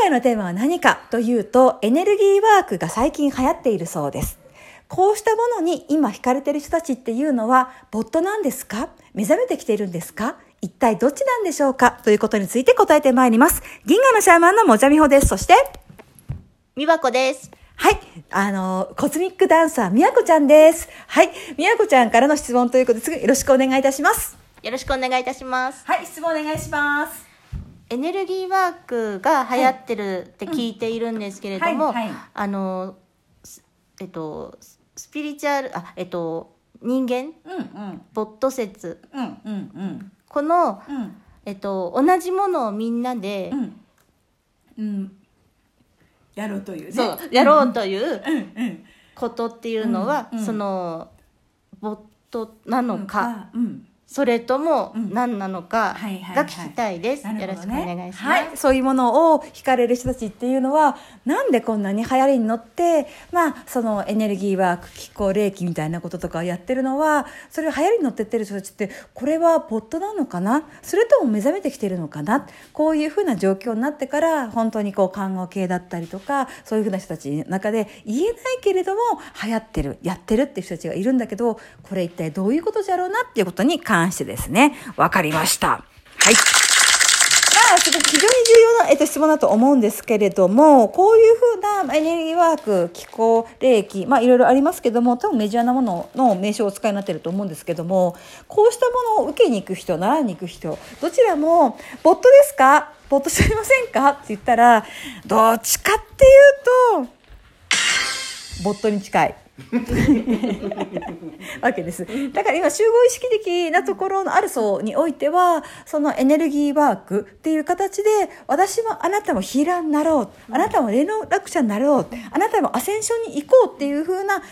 回のテーマは何かというと、エネルギーワークが最近流行っているそうです。こうしたものに今惹かれている人たちっていうのは、ボットなんですか？目覚めてきているんですか？一体どっちなんでしょうか？ということについて答えてまいります。銀河のシャーマンのもじゃみほです。そして、みわこです。はい。あの、コズミックダンサー、みやこちゃんです。はい。みやこちゃんからの質問ということですぐよろしくお願いいたします。よろしくお願いいたします。はい、質問お願いします。エネルギーワークが流行ってるって聞いているんですけれども、あの、すえっと、スピリチュアル、あ、えっと、人間、うんうん。ボット説、うんうんうん。この、うん。えっと、同じものをみんなで、うん。うん。やろうというね。そう、やろうといううんうん。ことっていうのは、うんうんその、ボットなのか、うん。それともうん。何なのかが聞きたいです。よろしくお願いします。はい、そういうものを惹かれる人たちっていうのはなんでこんなに流行りに乗って、まあ、そのエネルギーワーク気候霊気みたいなこととかをやってるのはそれを流行りに乗ってってる人たちってこれはボットなのかな？それとも目覚めてきてるのかな？こういうふうな状況になってから本当にこう看護系だったりとかそういうふうな人たちの中で言えないけれども流行ってるやってるっていう人たちがいるんだけどこれ一体どういうことじゃろうなっていうことに関してですねわかりました。はいまあ、すごく非常に重要な、えっと、質問だと思うんですけれども、こういうふうなエネルギーワーク、気候、霊気、まあ、いろいろありますけども、多分メジャーなものの名称をお使いになってると思うんですけども、こうしたものを受けに行く人、習いに行く人、どちらも、ボットですか？ボット知りませんか？って言ったら、どっちかっていうと、ボットに近い。わけです。だから今集合意識的なところのある層においては、そのエネルギーワークっていう形で、私もあなたもヒーラーになろう。あなたも連絡者になろう。あなたもアセンションに行こうっていう風な、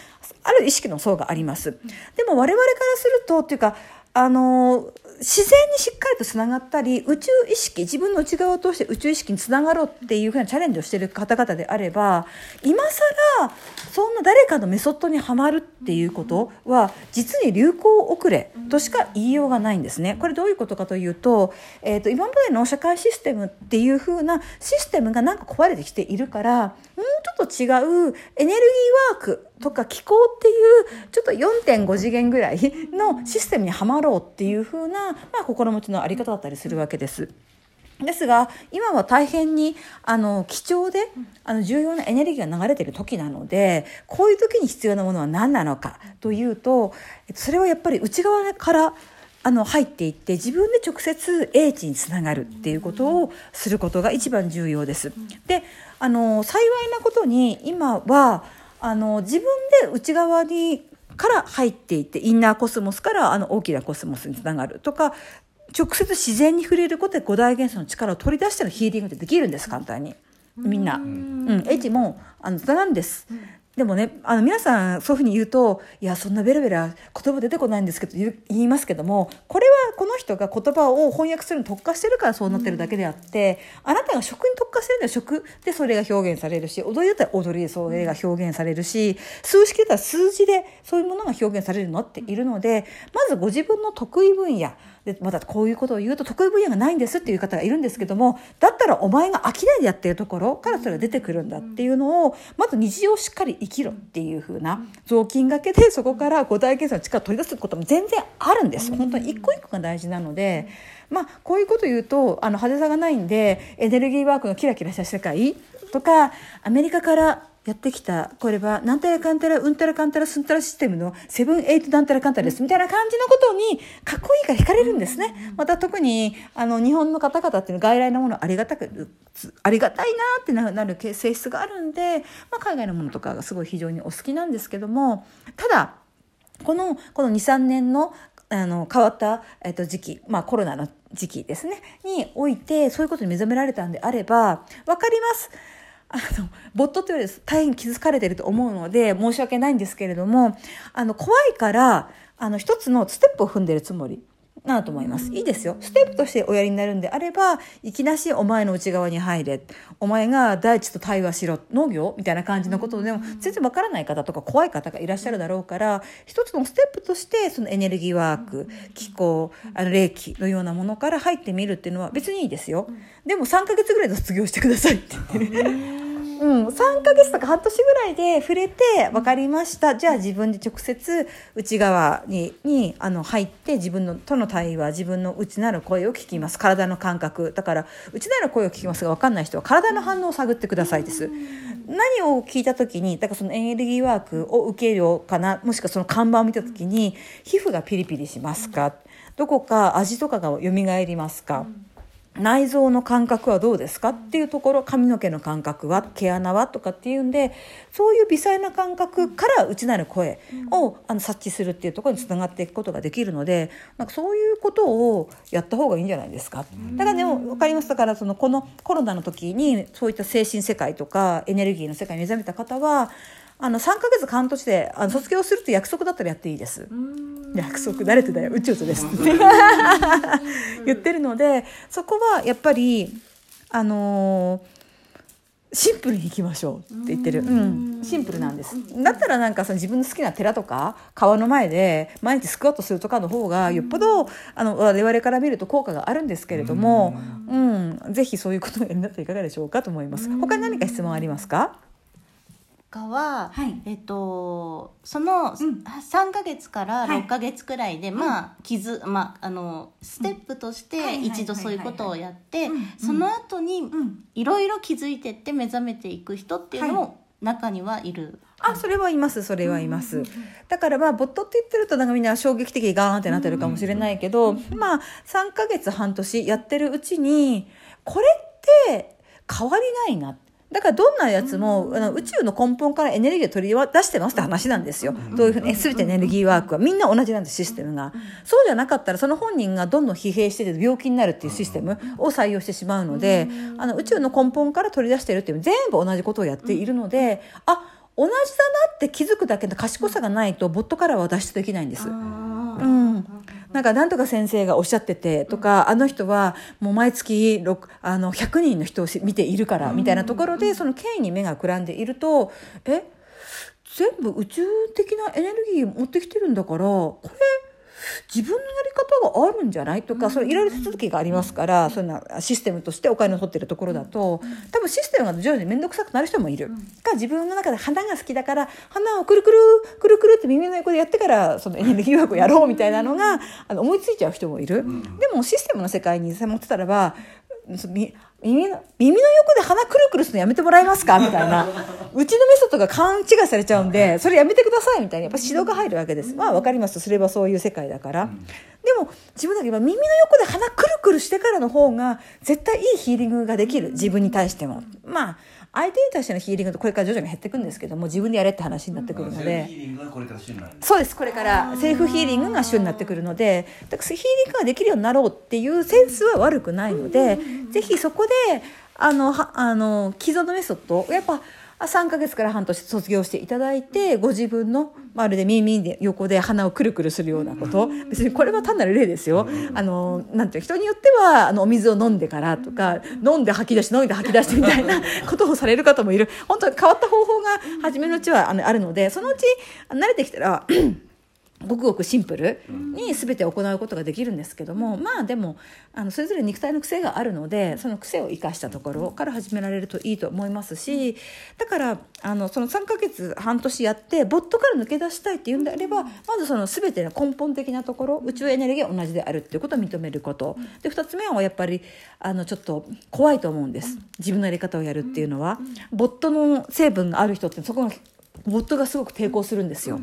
ある意識の層があります。でも我々からすると、っていうか、あの自然にしっかりとつながったり宇宙意識自分の内側を通して宇宙意識につながろうっていうふうなチャレンジをしている方々であれば今更そんな誰かのメソッドにはまるっていうことは実に流行遅れとしか言いようがないんですね。これどういうことかというと,、えー、と今までの社会システムっていうふうなシステムがなんか壊れてきているからもうちょっと違うエネルギーワークとか気候っていうちょっと4.5次元ぐらいのシステムにはまろうっていう風な、まあ、心持ちのあり方だったりするわけです。ですが今は大変にあの貴重であの重要なエネルギーが流れている時なのでこういう時に必要なものは何なのかというとそれはやっぱり内側からあの入っていって自分で直接英知につながるっていうことをすることが一番重要です。であの幸いなことに今はあの自分で内側にから入っていってインナーコスモスからあの大きなコスモスにつながるとか直接自然に触れることで五大元素の力を取り出してのヒーリングってできるんです簡単にみんな。うん、エイジもあのつながるんです。でもねあの皆さんそういうふうに言うと「いやそんなベラベラ言葉出てこないんですけど」言いますけどもこれはこの人が言葉を翻訳するに特化してるからそうなってるだけであって、あなたが食に特化してるのは食でそれが表現されるし踊りだったら踊りでそれが表現されるし数式だったら数字でそういうものが表現されるのっているのでまずご自分の得意分野でまたこういうことを言うと得意分野がないんですっていう方がいるんですけどもだったらお前が飽きないでやってるところからそれが出てくるんだっていうのをまず日常をしっかり生きろっていう風な雑巾がけでそこから五大元素の力を取り出すことも全然あるんです本当に一個一個が大事なので。まあ、こういうこと言うとあの派手さがないんでエネルギーワークのキラキラした世界とかアメリカからやってきたこれはなんたらかんたらうんたらかんたらすんたらシステムのセブンエイトなんたらかんたらですみたいな感じのことにかっこいいから惹かれるんですね。また特にあの日本の方々っていうの外来のものありがたくありがたいなってななる性質があるんで、まあ、海外のものとかがすごい非常にお好きなんですけどもただこのこの23年のあの変わった、えっと、時期、まあ、コロナの時期ですねにおいてそういうことに目覚められたんであれば分かります。あのボットというより大変気づかれてると思うので申し訳ないんですけれどもあの怖いからあの一つのステップを踏んでるつもり。なると思います。いいですよ。ステップとしておやりになるんであれば、いきなしお前の内側に入れ。お前が大地と対話しろ。農業みたいな感じのことでも、全然わからない方とか怖い方がいらっしゃるだろうから、一つのステップとして、そのエネルギーワーク、気候、あの、霊気のようなものから入ってみるっていうのは別にいいですよ。でも3ヶ月ぐらいで卒業してくださいって。うん、3ヶ月とか半年ぐらいで触れて分かりました。じゃあ自分で直接内側ににあの入って自分のとの対話自分の内なる声を聞きます。体の感覚。だから内なる声を聞きますが分かんない人は体の反応を探ってくださいです。何を聞いた時にだからそのエネルギーワークを受けようかなもしくはその看板を見た時に皮膚がピリピリしますか？どこか味とかが蘇りますか、内臓の感覚はどうですかっていうところ髪の毛の感覚は毛穴はとかっていうんでそういう微細な感覚から内なる声をあの察知するっていうところにつながっていくことができるのでなんかそういうことをやった方がいいんじゃないですか。だからでも分かります。だからそのこのコロナの時にそういった精神世界とかエネルギーの世界に目覚めた方はあの3ヶ月半年であの卒業するって約束だったらやっていいです。約束。誰とだよ。宇宙とです。って言ってるのでそこはやっぱりあのーシンプルにいきましょうって言ってる、うん、シンプルなんです。だったらなんかその自分の好きな寺とか川の前で毎日スクワットするとかの方がよっぽどあの我々から見ると効果があるんですけれども、うん、ぜひそういうことをやりになっていかがでしょうかと思います。他に何か質問ありますか？かは、はい。えっとそのん。3ヶ月からはい。6ヶ月くらいで、まあ傷まああのステップとしてはいはいはいはい。一度そういうことをやってうん。その後にん。いろいろ気づいてって目覚めていく人っていうのも中にはいる。あ、それはいます、それはいます。だからまあ、ボットって言ってると、なんかみんな衝撃的にガーンってなってるかもしれないけど、まあ、3ヶ月半年やってるうちに、これって変わりないな。だからどんなやつも、あの宇宙の根本からエネルギーを取り出してますって話なんですよ。どういうふうに、すべてエネルギーワークは。みんな同じなんです、システムが。そうじゃなかったら、その本人がどんどん疲弊してて病気になるっていうシステムを採用してしまうので、あの宇宙の根本から取り出してるっていう全部同じことをやっているので、あ、同じだなって気づくだけの賢さがないとボットからは脱出できないんです。うん、なんかなんとか先生がおっしゃっててとか、あの人はもう毎月6あの100人の人をし見ているからみたいなところでその権威に目がくらんでいるとえ全部宇宙的なエネルギー持ってきてるんだからこれ自分のやり方があるんじゃない？とか、それいろいろ手続きがありますから、そんなシステムとしてお金を取ってるところだと、多分システムが徐々に面倒くさくなる人もいる。か自分の中で花が好きだから、花をくるくる、くるくるって耳の横でやってから、そのエネルギーワークをやろうみたいなのが、あの思いついちゃう人もいる。でもシステムの世界に持ってたらば、そみ耳の耳の横で鼻くるくるするのやめてもらえますか？みたいな。うちのメソッドが勘違いされちゃうんで、それやめてくださいみたいな。やっぱ指導が入るわけです。まあわかります。すればそういう世界だから。でも自分だけ今耳の横で鼻くるくるしてからの方が絶対いいヒーリングができる。自分に対しても。まあ、相手に対してのヒーリングとこれから徐々に減っていくんですけども、自分でやれって話になってくるので。そうですこれからセーフヒーリングが主になってくるのでだからヒーリングができるようになろうっていうセンスは悪くないのでぜひそこであのあの既存のメソッドやっぱ3ヶ月から半年卒業していただいてご自分のまるで耳で横で鼻をくるくるするようなこと。別にこれは単なる例ですよ。あのなんていう人によってはあのお水を飲んでからとか飲んで吐き出して飲んで吐き出してみたいな ことをされる方もいる。本当に変わった方法が初めのうちはあのあるのでそのうち慣れてきたらごくごくシンプルに全て行うことができるんですけども、まあでもあのそれぞれ肉体の癖があるのでその癖を生かしたところから始められるといいと思いますしだからあのその3ヶ月半年やってボットから抜け出したいっていうんであればまずその全ての根本的なところ宇宙エネルギーが同じであるっていうことを認めることで2つ目はやっぱりあのちょっと怖いと思うんです。自分のやり方をやるっていうのは。ボットの成分がある人ってそこがボットがすごく抵抗するんですよ。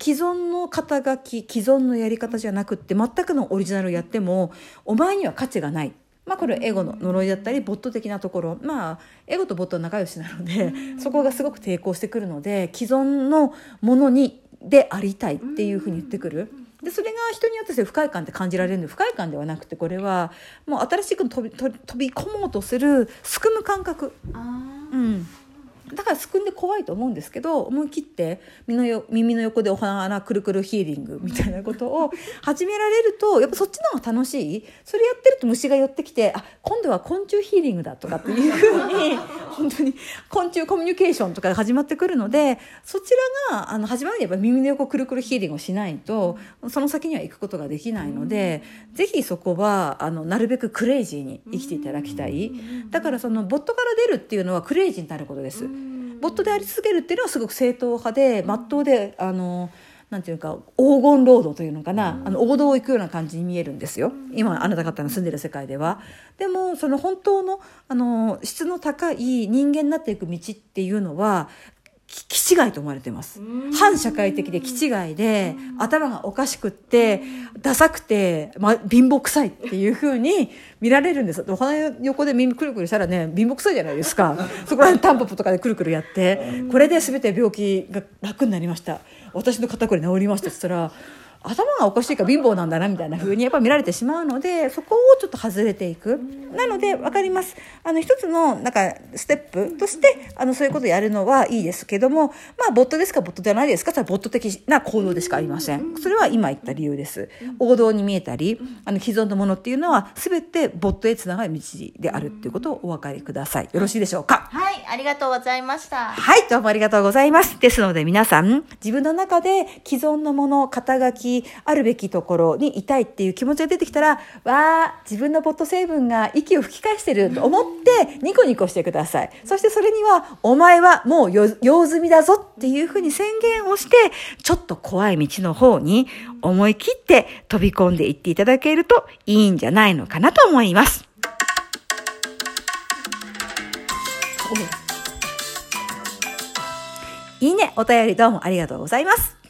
既存の肩書き既存のやり方じゃなくって全くのオリジナルをやってもお前には価値がない。まあこれエゴの呪いだったりボット的なところ。まあエゴとボットは仲良しなのでそこがすごく抵抗してくるので既存のものにでありたいっていうふうに言ってくる。でそれが人によって不快感って感じられるんで不快感ではなくてこれはもう新しく飛び飛び飛び込もうとするすくむ感覚、あうん、だからすくんで怖いと思うんですけど思い切って耳のよ耳の横でお花くるくるヒーリングみたいなことを 始められるとやっぱそっちの方が楽しいそれやってると虫が寄ってきてあ今度は昆虫ヒーリングだとかっていうふうに 本当に昆虫コミュニケーションとかが始まってくるのでそちらがあの始まるにやっぱ耳の横くるくるヒーリングをしないとその先には行くことができないので、ぜひそこはあのなるべくクレイジーに生きていただきたい。だからそのボットから出るっていうのはクレイジーになることです。ボットであり続けるっていうのはすごく正統派で真っ当であのなんていうか黄金ロードというのかな、あの王道を行くような感じに見えるんですよ。今あなた方の住んでる世界では。でもその本当のあの質の高い人間になっていく道っていうのは気違いと思われてます。反社会的で気違いで、頭がおかしくって、ダサくて、ま、貧乏臭いっていうふうに見られるんです。お花横で耳くるくるしたらね、貧乏臭いじゃないですか。そこら辺タンポポとかでくるくるやって、これで全て病気が楽になりました。私の肩こり治りましたって言ったら、頭がおかしいから貧乏なんだなみたいな風にやっぱ見られてしまうのでそこをちょっと外れていく。なので分かります。あの一つのなんかステップとしてあのそういうことをやるのはいいですけどもまあボットですかボットじゃないですか。それはボット的な行動でしかありません。それは今言った理由です。王道に見えたりあの既存のものっていうのは全てボットへつながる道であるっていうことをお分かりください。よろしいでしょうか？はいありがとうございました。はいどうもありがとうございます。ですので皆さん自分の中で既存のもの肩書きあるべきところにいたいっていう気持ちが出てきたら、わあ、自分のポット成分が息を吹き返してると思ってニコニコしてください。そしてそれには、お前はもう用済みだぞっていうふうに宣言をして、ちょっと怖い道の方に思い切って飛び込んでいっていただけるといいんじゃないのかなと思います。いいね、お便りどうもありがとうございます。